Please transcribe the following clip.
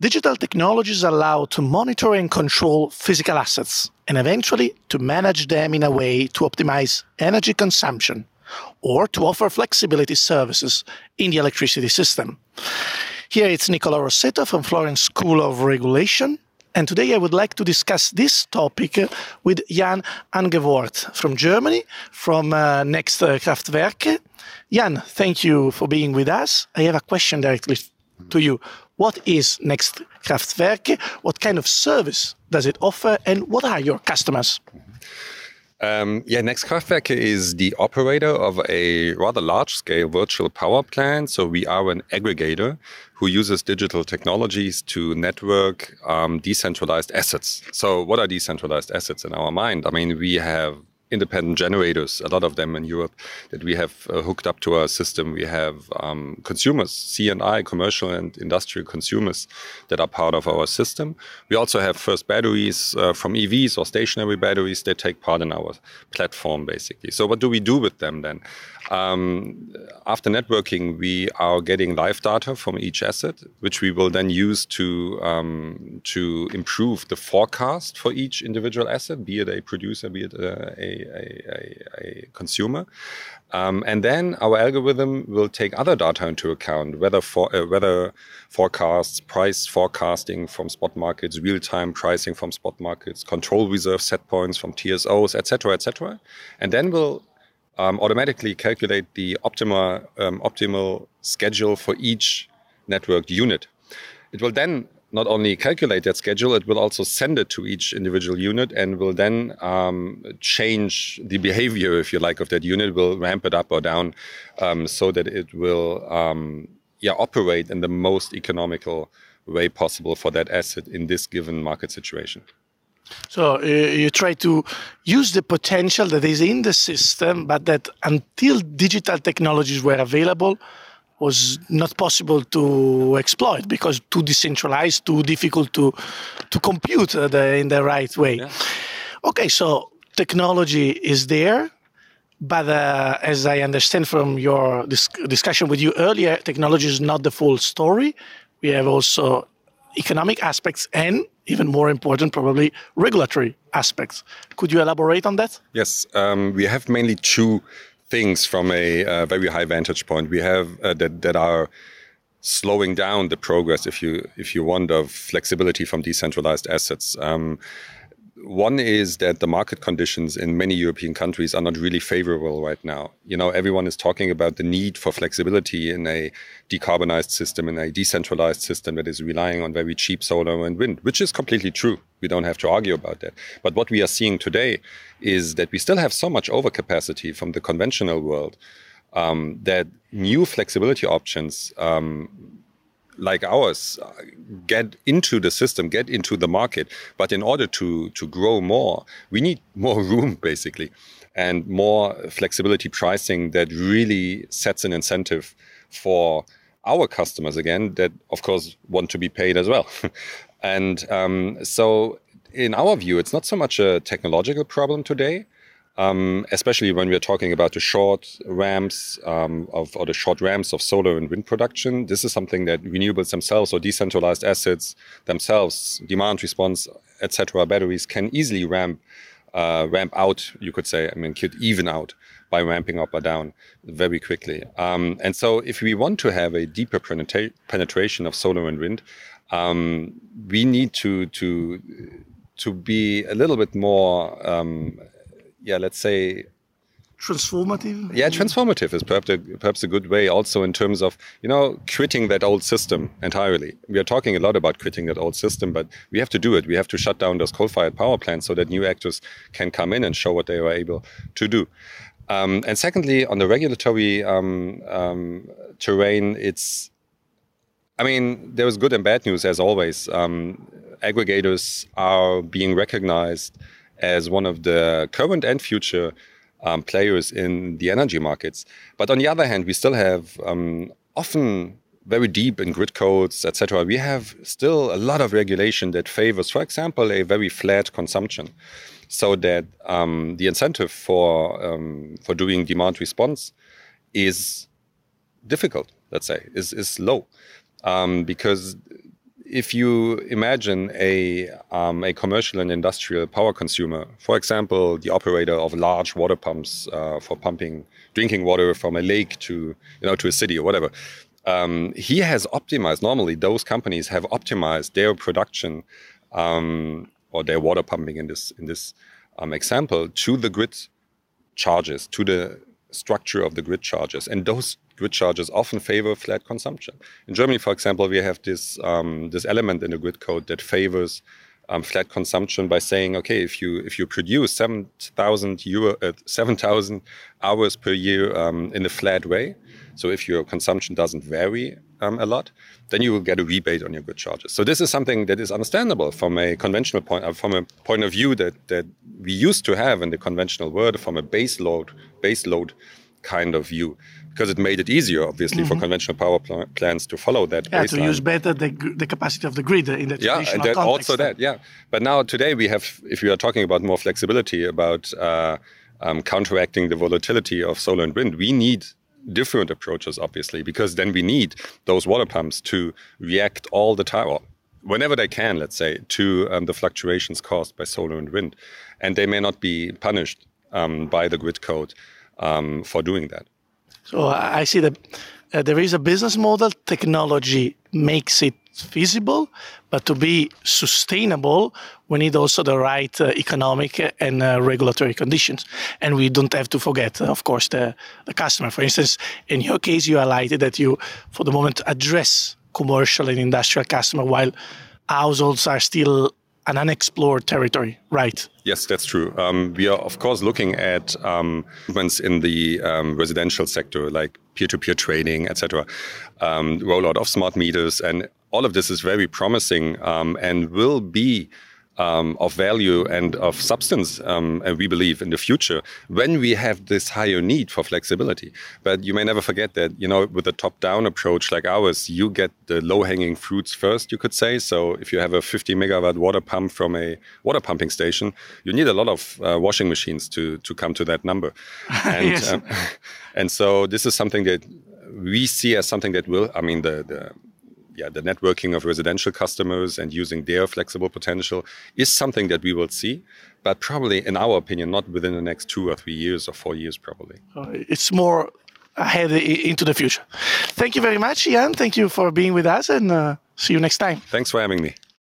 Digital technologies allow to monitor and control physical assets and eventually to manage them in a way to optimize energy consumption or to offer flexibility services in the electricity system. Here it's Nicola Rossetto from Florence School of Regulation. And today I would like to discuss this topic with Jan Aengenvoort from Germany, from uh, Next Kraftwerke. Jan, thank you for being with us. I have a question directly to you. What is Next Kraftwerke? What kind of service does it offer? And what are your customers? Um, yeah, Next Kraftwerke is the operator of a rather large scale virtual power plant. So we are an aggregator who uses digital technologies to network um, decentralized assets. So, what are decentralized assets in our mind? I mean, we have independent generators, a lot of them in Europe that we have uh, hooked up to our system. We have um, consumers, C&I, commercial and industrial consumers that are part of our system. We also have first batteries uh, from EVs or stationary batteries that take part in our platform, basically. So what do we do with them then? Um, after networking, we are getting live data from each asset, which we will then use to um, to improve the forecast for each individual asset, be it a producer, be it a, a, a, a consumer. Um, and then our algorithm will take other data into account, weather, for, uh, weather forecasts, price forecasting from spot markets, real-time pricing from spot markets, control reserve set points from TSOs, etc., etc. And then we'll um, automatically calculate the optimal, um, optimal schedule for each networked unit. It will then not only calculate that schedule, it will also send it to each individual unit and will then um, change the behavior, if you like, of that unit, will ramp it up or down um, so that it will um, yeah, operate in the most economical way possible for that asset in this given market situation. So uh, you try to use the potential that is in the system, but that until digital technologies were available, was not possible to exploit because too decentralized, too difficult to to compute uh, the, in the right way. Yeah. Okay, so technology is there, but uh, as I understand from your dis discussion with you earlier, technology is not the full story. We have also economic aspects and even more important, probably regulatory aspects. Could you elaborate on that? Yes, um, we have mainly two things from a uh, very high vantage point. We have uh, that that are slowing down the progress, if you if you want, of flexibility from decentralized assets. Um, one is that the market conditions in many European countries are not really favorable right now. You know, everyone is talking about the need for flexibility in a decarbonized system, in a decentralized system that is relying on very cheap solar and wind, which is completely true. We don't have to argue about that. But what we are seeing today is that we still have so much overcapacity from the conventional world um, that new flexibility options um, like ours get into the system, get into the market. But in order to to grow more, we need more room basically, and more flexibility pricing that really sets an incentive for our customers again that of course want to be paid as well. and um, so in our view, it's not so much a technological problem today um, especially when we're talking about the short ramps um, of or the short ramps of solar and wind production. This is something that renewables themselves or decentralized assets themselves, demand response, etc., batteries can easily ramp uh, ramp out. You could say, I mean, could even out by ramping up or down very quickly. Um, and so, if we want to have a deeper penetra penetration of solar and wind, um, we need to to to be a little bit more um, yeah, let's say transformative? Yeah transformative is perhaps a, perhaps a good way also in terms of you know quitting that old system entirely. We are talking a lot about quitting that old system but we have to do it. We have to shut down those coal-fired power plants so that new actors can come in and show what they are able to do. Um, and secondly on the regulatory um, um, terrain it's i mean there is good and bad news as always. Um, aggregators are being recognized as one of the current and future um, players in the energy markets. But on the other hand, we still have um, often very deep in grid codes, etc. We have still a lot of regulation that favors, for example, a very flat consumption, so that um, the incentive for um, for doing demand response is difficult. Let's say is is low um, because if you imagine a, um, a commercial and industrial power consumer, for example, the operator of large water pumps uh, for pumping drinking water from a lake to you know to a city or whatever, um, he has optimized. Normally, those companies have optimized their production um, or their water pumping in this in this um, example to the grid charges, to the structure of the grid charges, and those grid charges often favor flat consumption. In Germany, for example, we have this um, this element in the grid code that favors um, flat consumption by saying, okay, if you if you produce seven thousand euro, uh, seven thousand hours per year um, in a flat way, so if your consumption doesn't vary um, a lot, then you will get a rebate on your grid charges. So this is something that is understandable from a conventional point, uh, from a point of view that that we used to have in the conventional world, from a base load base load kind of view because it made it easier, obviously, mm-hmm. for conventional power pl- plants to follow that. Yeah, baseline. to use better the, the capacity of the grid in the yeah, and that, also that, yeah. But now today we have, if we are talking about more flexibility, about uh, um, counteracting the volatility of solar and wind, we need different approaches, obviously, because then we need those water pumps to react all the time. Whenever they can, let's say, to um, the fluctuations caused by solar and wind. And they may not be punished um, by the grid code um, for doing that. So I see that uh, there is a business model. Technology makes it feasible, but to be sustainable, we need also the right uh, economic and uh, regulatory conditions. And we don't have to forget, uh, of course, the, the customer. For instance, in your case, you highlighted that you, for the moment, address commercial and industrial customer while households are still an unexplored territory, right? Yes, that's true. Um, we are, of course, looking at um, movements in the um, residential sector, like peer-to-peer trading, etc., um, rollout of smart meters, and all of this is very promising um, and will be um, of value and of substance, um, and we believe in the future when we have this higher need for flexibility. But you may never forget that, you know, with a top-down approach like ours, you get the low-hanging fruits first, you could say. So if you have a 50 megawatt water pump from a water pumping station, you need a lot of uh, washing machines to to come to that number. And, yes. um, and so this is something that we see as something that will, I mean, the, the yeah, the networking of residential customers and using their flexible potential is something that we will see, but probably, in our opinion, not within the next two or three years or four years, probably. Uh, it's more ahead into the future. Thank you very much, Jan. Thank you for being with us, and uh, see you next time. Thanks for having me.